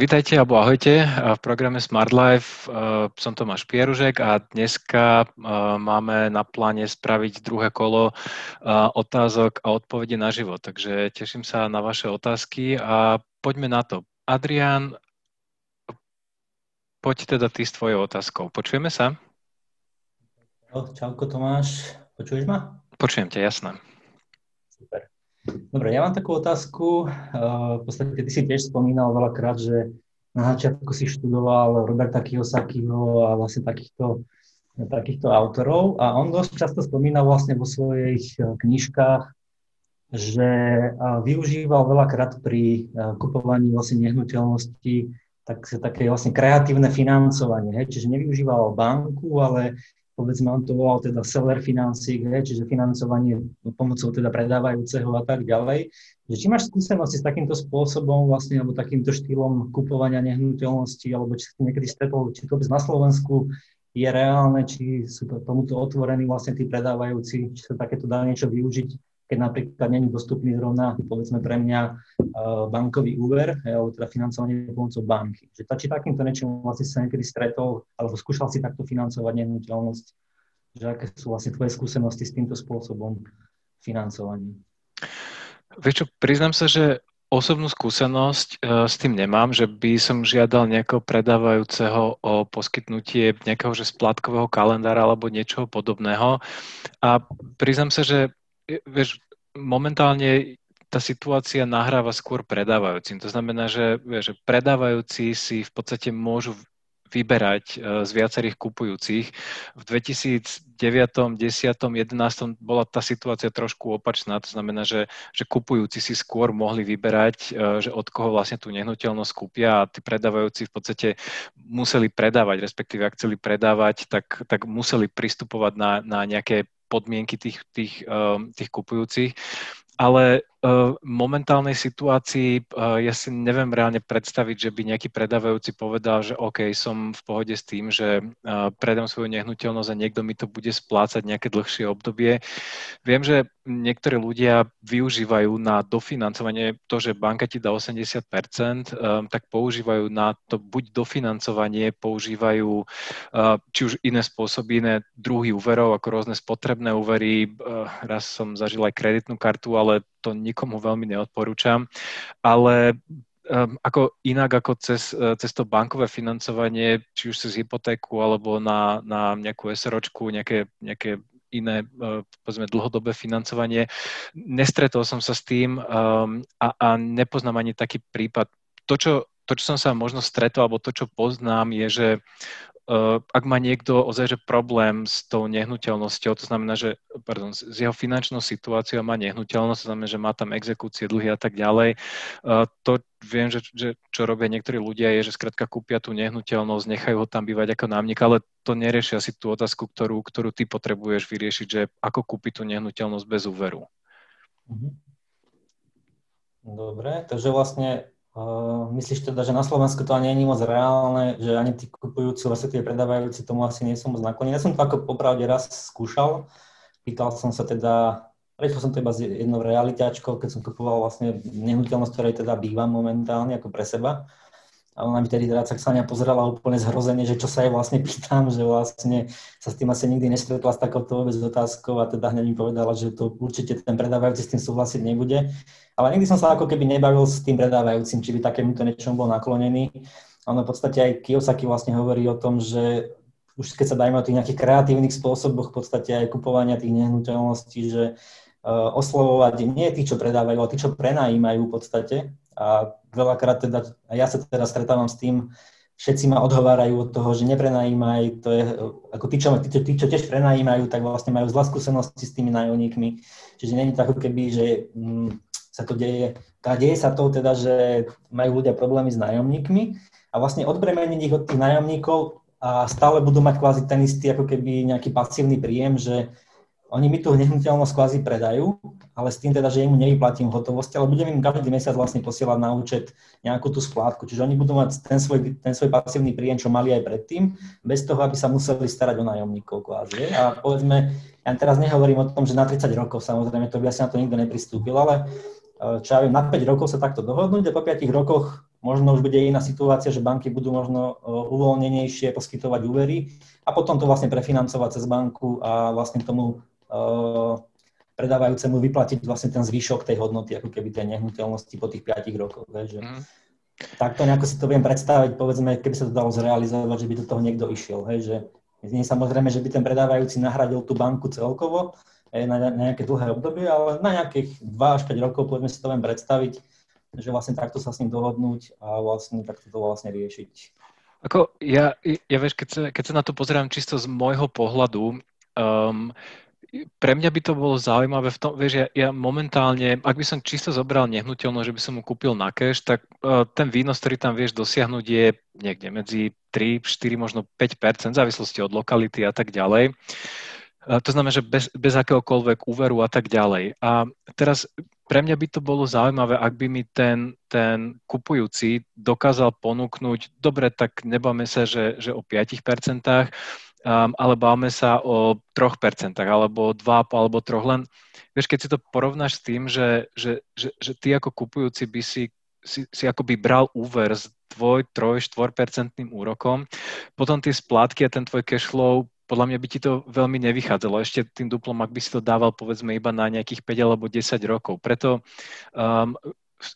Vítajte alebo ahojte v programe Smart Life. E, som Tomáš Pieružek a dneska e, máme na pláne spraviť druhé kolo e, otázok a odpovede na život. Takže teším sa na vaše otázky a poďme na to. Adrian, poď teda ty s tvojou otázkou. Počujeme sa? Čauko Tomáš, počuješ ma? Počujem ťa, jasné. Super. Dobre, ja mám takú otázku. V podstate ty si tiež spomínal veľakrát, že na začiatku si študoval Roberta Kiyosakiho a vlastne takýchto, takýchto autorov a on dosť často spomínal vlastne vo svojich e, knižkách, že využíval veľakrát pri kupovaní vlastne nehnuteľnosti tak, také vlastne kreatívne financovanie. Hej? Čiže nevyužíval banku, ale povedzme, on to volal teda seller financing, čiže financovanie pomocou teda predávajúceho a tak ďalej. Že či máš skúsenosti s takýmto spôsobom vlastne, alebo takýmto štýlom kupovania nehnuteľnosti, alebo či si niekedy stretol, či to vôbec na Slovensku je reálne, či sú to tomuto otvorení vlastne tí predávajúci, či sa takéto dá niečo využiť keď napríklad není dostupný zrovna, povedzme pre mňa, e, bankový úver, alebo teda financovanie pomocou banky. Že či takýmto niečím vlastne sa niekedy stretol, alebo skúšal si takto financovať nehnuteľnosť, že aké sú vlastne tvoje skúsenosti s týmto spôsobom financovania? Vieš čo, priznám sa, že osobnú skúsenosť uh, s tým nemám, že by som žiadal nejakého predávajúceho o poskytnutie nejakého že splátkového kalendára alebo niečoho podobného. A priznám sa, že vieš, momentálne tá situácia nahráva skôr predávajúcim. To znamená, že, vieš, že predávajúci si v podstate môžu vyberať e, z viacerých kupujúcich. V 2009, 10, 11 bola tá situácia trošku opačná, to znamená, že, že kupujúci si skôr mohli vyberať, e, že od koho vlastne tú nehnuteľnosť kúpia a tí predávajúci v podstate museli predávať, respektíve ak chceli predávať, tak, tak museli pristupovať na, na nejaké podmienky tých, tých, ehm, tých kupujúcich. Ale momentálnej situácii ja si neviem reálne predstaviť, že by nejaký predávajúci povedal, že OK, som v pohode s tým, že predám svoju nehnuteľnosť a niekto mi to bude splácať nejaké dlhšie obdobie. Viem, že niektorí ľudia využívajú na dofinancovanie to, že banka ti dá 80%, tak používajú na to buď dofinancovanie, používajú či už iné spôsoby, iné druhy úverov, ako rôzne spotrebné úvery. Raz som zažil aj kreditnú kartu, ale to nikomu veľmi neodporúčam. Ale um, ako inak ako cez, uh, cez to bankové financovanie, či už cez hypotéku alebo na, na nejakú SROčku, nejaké, nejaké iné, uh, povedzme, dlhodobé financovanie. Nestretol som sa s tým um, a, a nepoznám ani taký prípad. To čo, to, čo som sa možno stretol, alebo to, čo poznám, je, že ak má niekto ozaj že problém s tou nehnuteľnosťou, to znamená, že pardon, s jeho finančnou situáciou má nehnuteľnosť, to znamená, že má tam exekúcie, dlhy a tak ďalej. Uh, to viem, že, že čo robia niektorí ľudia je, že skrátka kúpia tú nehnuteľnosť, nechajú ho tam bývať ako námnik, ale to neriešia si tú otázku, ktorú, ktorú ty potrebuješ vyriešiť, že ako kúpiť tú nehnuteľnosť bez úveru. Mhm. Dobre, takže vlastne Uh, myslíš teda, že na Slovensku to ani nie je moc reálne, že ani tí kupujúci, tie predávajúci tomu asi nie sú moc nakloní. Ja som to ako popravde raz skúšal, pýtal som sa teda, prečo som to iba s jednou realitačkou, keď som kupoval vlastne nehnuteľnosť, ktorej teda bývam momentálne ako pre seba. A ona mi tedy teda Saxania pozerala úplne zhrozene, že čo sa jej vlastne pýtam, že vlastne sa s tým asi nikdy nestretla s takouto vôbec otázkou a teda hneď mi povedala, že to určite ten predávajúci s tým súhlasiť nebude. Ale nikdy som sa ako keby nebavil s tým predávajúcim, či by takémuto niečomu bol naklonený. Ono v podstate aj Kiyosaki vlastne hovorí o tom, že už keď sa dajme o tých nejakých kreatívnych spôsoboch v podstate aj kupovania tých nehnuteľností, že uh, oslovovať nie tých, čo predávajú, ale tí, čo prenajímajú v podstate, a veľakrát teda, a ja sa teda stretávam s tým, všetci ma odhovárajú od toho, že neprenajímaj, to je, ako tí, čo, tí, tí, čo tiež prenajímajú, tak vlastne majú zlá skúsenosti s tými nájomníkmi. Čiže není to ako keby, že mm, sa to deje, a deje sa to teda, že majú ľudia problémy s nájomníkmi a vlastne odbremeniť ich od tých nájomníkov a stále budú mať kvázi ten istý ako keby nejaký pasívny príjem, že oni mi tú nehnuteľnosť kvázi predajú, ale s tým teda, že im nevyplatím hotovosť, ale budem im každý mesiac vlastne posielať na účet nejakú tú splátku. Čiže oni budú mať ten svoj, ten svoj pasívny príjem, čo mali aj predtým, bez toho, aby sa museli starať o nájomníkov kvázi. A povedzme, ja teraz nehovorím o tom, že na 30 rokov, samozrejme, to by asi na to nikto nepristúpil, ale e, čo ja viem, na 5 rokov sa takto dohodnúť a po 5 rokoch možno už bude iná situácia, že banky budú možno uvoľnenejšie poskytovať úvery a potom to vlastne prefinancovať cez banku a vlastne tomu predávajúcemu vyplatiť vlastne ten zvyšok tej hodnoty, ako keby tej nehnuteľnosti po tých 5 rokoch. Že mm. Takto nejako si to viem predstaviť, povedzme, keby sa to dalo zrealizovať, že by do toho niekto išiel. Hej, že nie samozrejme, že by ten predávajúci nahradil tú banku celkovo hej, na nejaké dlhé obdobie, ale na nejakých 2 až 5 rokov, povedzme si to viem predstaviť, že vlastne takto sa s ním dohodnúť a vlastne takto to vlastne riešiť. Ako ja, ja vieš, keď sa, keď sa na to pozerám čisto z môjho pohľadu, um, pre mňa by to bolo zaujímavé v tom, vieš, ja, ja momentálne, ak by som čisto zobral nehnuteľnosť, že by som mu kúpil na cash, tak uh, ten výnos, ktorý tam vieš dosiahnuť je niekde medzi 3, 4, možno 5 v závislosti od lokality a tak ďalej. Uh, to znamená, že bez, bez akéhokoľvek úveru a tak ďalej. A teraz pre mňa by to bolo zaujímavé, ak by mi ten, ten kupujúci dokázal ponúknuť, dobre, tak nebáme sa, že, že o 5%, um, ale bávame sa o 3% alebo 2,5 alebo 3. Len vieš, keď si to porovnáš s tým, že, že, že, že ty ako kupujúci by si, si, si akoby bral úver s 2, 3, 4% úrokom, potom tie splátky a ten tvoj cash flow podľa mňa by ti to veľmi nevychádzalo. Ešte tým duplom, ak by si to dával povedzme iba na nejakých 5 alebo 10 rokov. Preto um,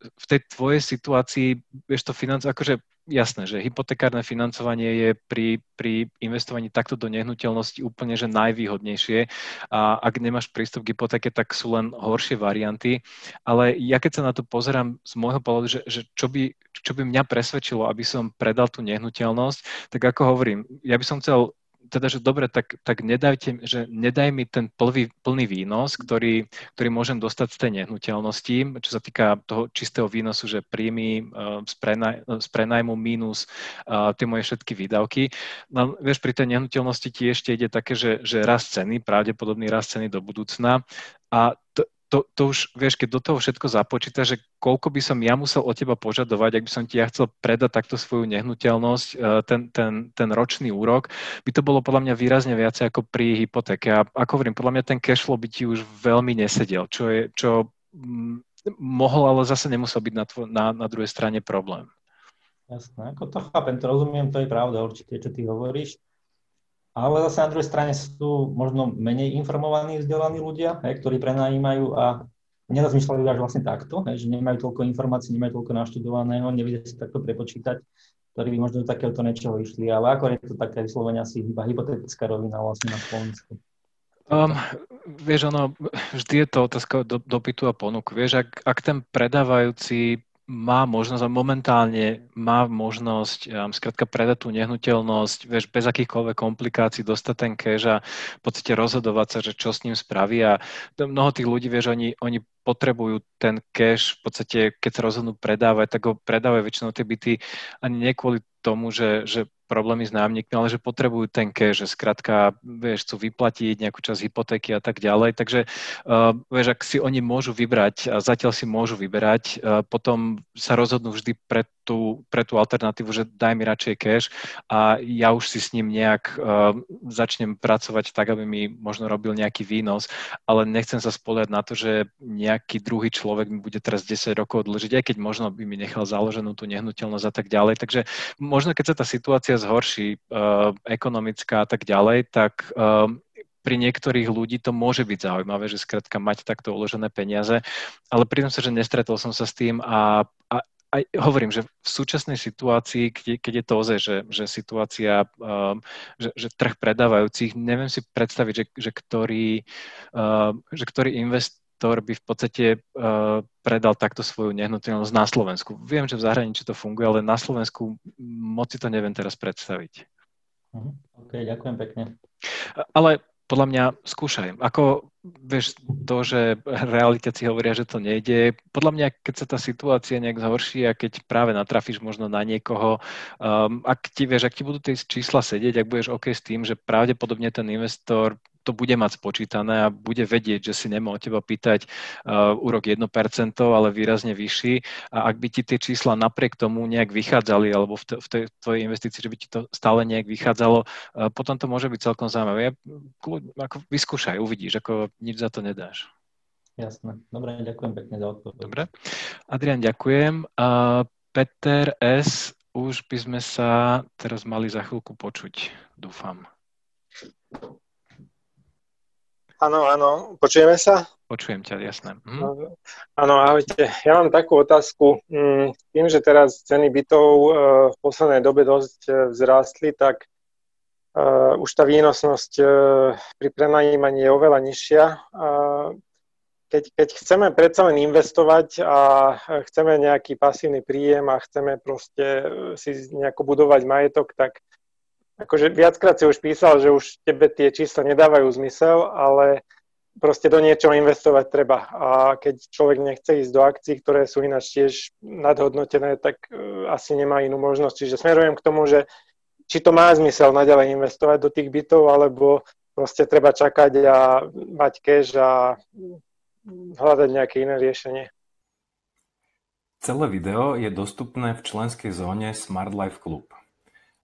v tej tvojej situácii, vieš to financ, akože jasné, že hypotekárne financovanie je pri, pri investovaní takto do nehnuteľnosti úplne že najvýhodnejšie a ak nemáš prístup k hypotéke, tak sú len horšie varianty. Ale ja keď sa na to pozerám z môjho pohľadu, že, že čo, by, čo by mňa presvedčilo, aby som predal tú nehnuteľnosť, tak ako hovorím, ja by som chcel teda, že dobre, tak, tak nedajte, že nedaj mi ten plný, plný výnos, ktorý, ktorý môžem dostať z tej nehnuteľnosti, čo sa týka toho čistého výnosu, že príjmy uh, z, prenaj, z prenajmu mínus uh, tie moje všetky výdavky. No, vieš, pri tej nehnuteľnosti ti ešte ide také, že, že rast ceny, pravdepodobný rast ceny do budúcna a to, to, to už, vieš, keď do toho všetko započíta, že koľko by som ja musel od teba požadovať, ak by som ti ja chcel predať takto svoju nehnuteľnosť, e, ten, ten, ten ročný úrok, by to bolo podľa mňa výrazne viacej ako pri hypotéke. A ako hovorím, podľa mňa ten cashflow by ti už veľmi nesedel, čo, je, čo mm, mohol, ale zase nemusel byť na, tvo, na, na druhej strane problém. Jasné, ako to chápem, to rozumiem, to je pravda určite, čo ty hovoríš. Ale zase na druhej strane sú možno menej informovaní, vzdelaní ľudia, hej, ktorí prenajímajú a nerozmýšľajú až vlastne takto, hej, že nemajú toľko informácií, nemajú toľko naštudovaného, nevedia si takto prepočítať, ktorí by možno do takéhoto niečoho išli. Ale ako je to také vyslovene asi iba hypotetická rovina vlastne na Slovensku? Um, vieš, ono, vždy je to otázka do, dopytu a ponuku. Vieš, ak, ak ten predávajúci má možnosť, a momentálne má možnosť um, skrátka predať tú nehnuteľnosť, vieš, bez akýchkoľvek komplikácií dostať ten cash a v podstate rozhodovať sa, že čo s ním spraví. A mnoho tých ľudí, vieš, oni, oni potrebujú ten cash v podstate, keď sa rozhodnú predávať, tak ho predávajú väčšinou tie byty ani nie kvôli tomu, že, že problémy s nájomníkmi, ale že potrebujú ten cash, že skrátka, vieš, chcú vyplatiť nejakú časť hypotéky a tak ďalej. Takže, uh, vieš, ak si oni môžu vybrať a zatiaľ si môžu vyberať, uh, potom sa rozhodnú vždy pre tú, pre tú alternatívu, že daj mi radšej cash a ja už si s ním nejak uh, začnem pracovať tak, aby mi možno robil nejaký výnos, ale nechcem sa spoliať na to, že nejaký druhý človek mi bude teraz 10 rokov dlžiť, aj keď možno by mi nechal založenú tú nehnuteľnosť a tak ďalej. Takže možno keď sa tá situácia zhorší, uh, ekonomická a tak ďalej, tak uh, pri niektorých ľudí to môže byť zaujímavé, že skrátka mať takto uložené peniaze, ale priznám sa, že nestretol som sa s tým a aj hovorím, že v súčasnej situácii, keď, keď je to ozaj, že, že situácia, um, že, že trh predávajúcich, neviem si predstaviť, že, že, ktorý, uh, že ktorý investor by v podstate uh, predal takto svoju nehnuteľnosť na Slovensku. Viem, že v zahraničí to funguje, ale na Slovensku moc si to neviem teraz predstaviť. Mhm. OK, ďakujem pekne. Ale podľa mňa skúšaj. Ako vieš, to, že realitáci hovoria, že to nejde, podľa mňa, keď sa tá situácia nejak zhorší a keď práve natrafíš možno na niekoho, um, ak ti, vieš, ak ti budú tie čísla sedieť, ak budeš OK s tým, že pravdepodobne ten investor to bude mať spočítané a bude vedieť, že si nemá od teba pýtať uh, úrok 1%, ale výrazne vyšší. A ak by ti tie čísla napriek tomu nejak vychádzali, alebo v, tej tvojej investícii, že by ti to stále nejak vychádzalo, uh, potom to môže byť celkom zaujímavé. Ako vyskúšaj, uvidíš, ako nič za to nedáš. Jasné. Dobre, ďakujem pekne za odpoveď. Dobre. Adrian, ďakujem. Uh, Peter S., už by sme sa teraz mali za chvíľku počuť, dúfam. Áno, áno, počujeme sa? Počujem ťa, jasné. Hm? Áno, ahojte. Ja mám takú otázku. Mm, tým, že teraz ceny bytov e, v poslednej dobe dosť e, vzrástli, tak uh, už tá výnosnosť pri prenajímaní je oveľa nižšia. Keď, keď chceme predsa len investovať a chceme nejaký pasívny príjem a chceme proste si nejako budovať majetok, tak akože viackrát si už písal, že už tebe tie čísla nedávajú zmysel, ale proste do niečoho investovať treba. A keď človek nechce ísť do akcií, ktoré sú ináč tiež nadhodnotené, tak asi nemá inú možnosť. Čiže smerujem k tomu, že či to má zmysel naďalej investovať do tých bytov, alebo proste treba čakať a mať cash a hľadať nejaké iné riešenie. Celé video je dostupné v členskej zóne Smart Life Club.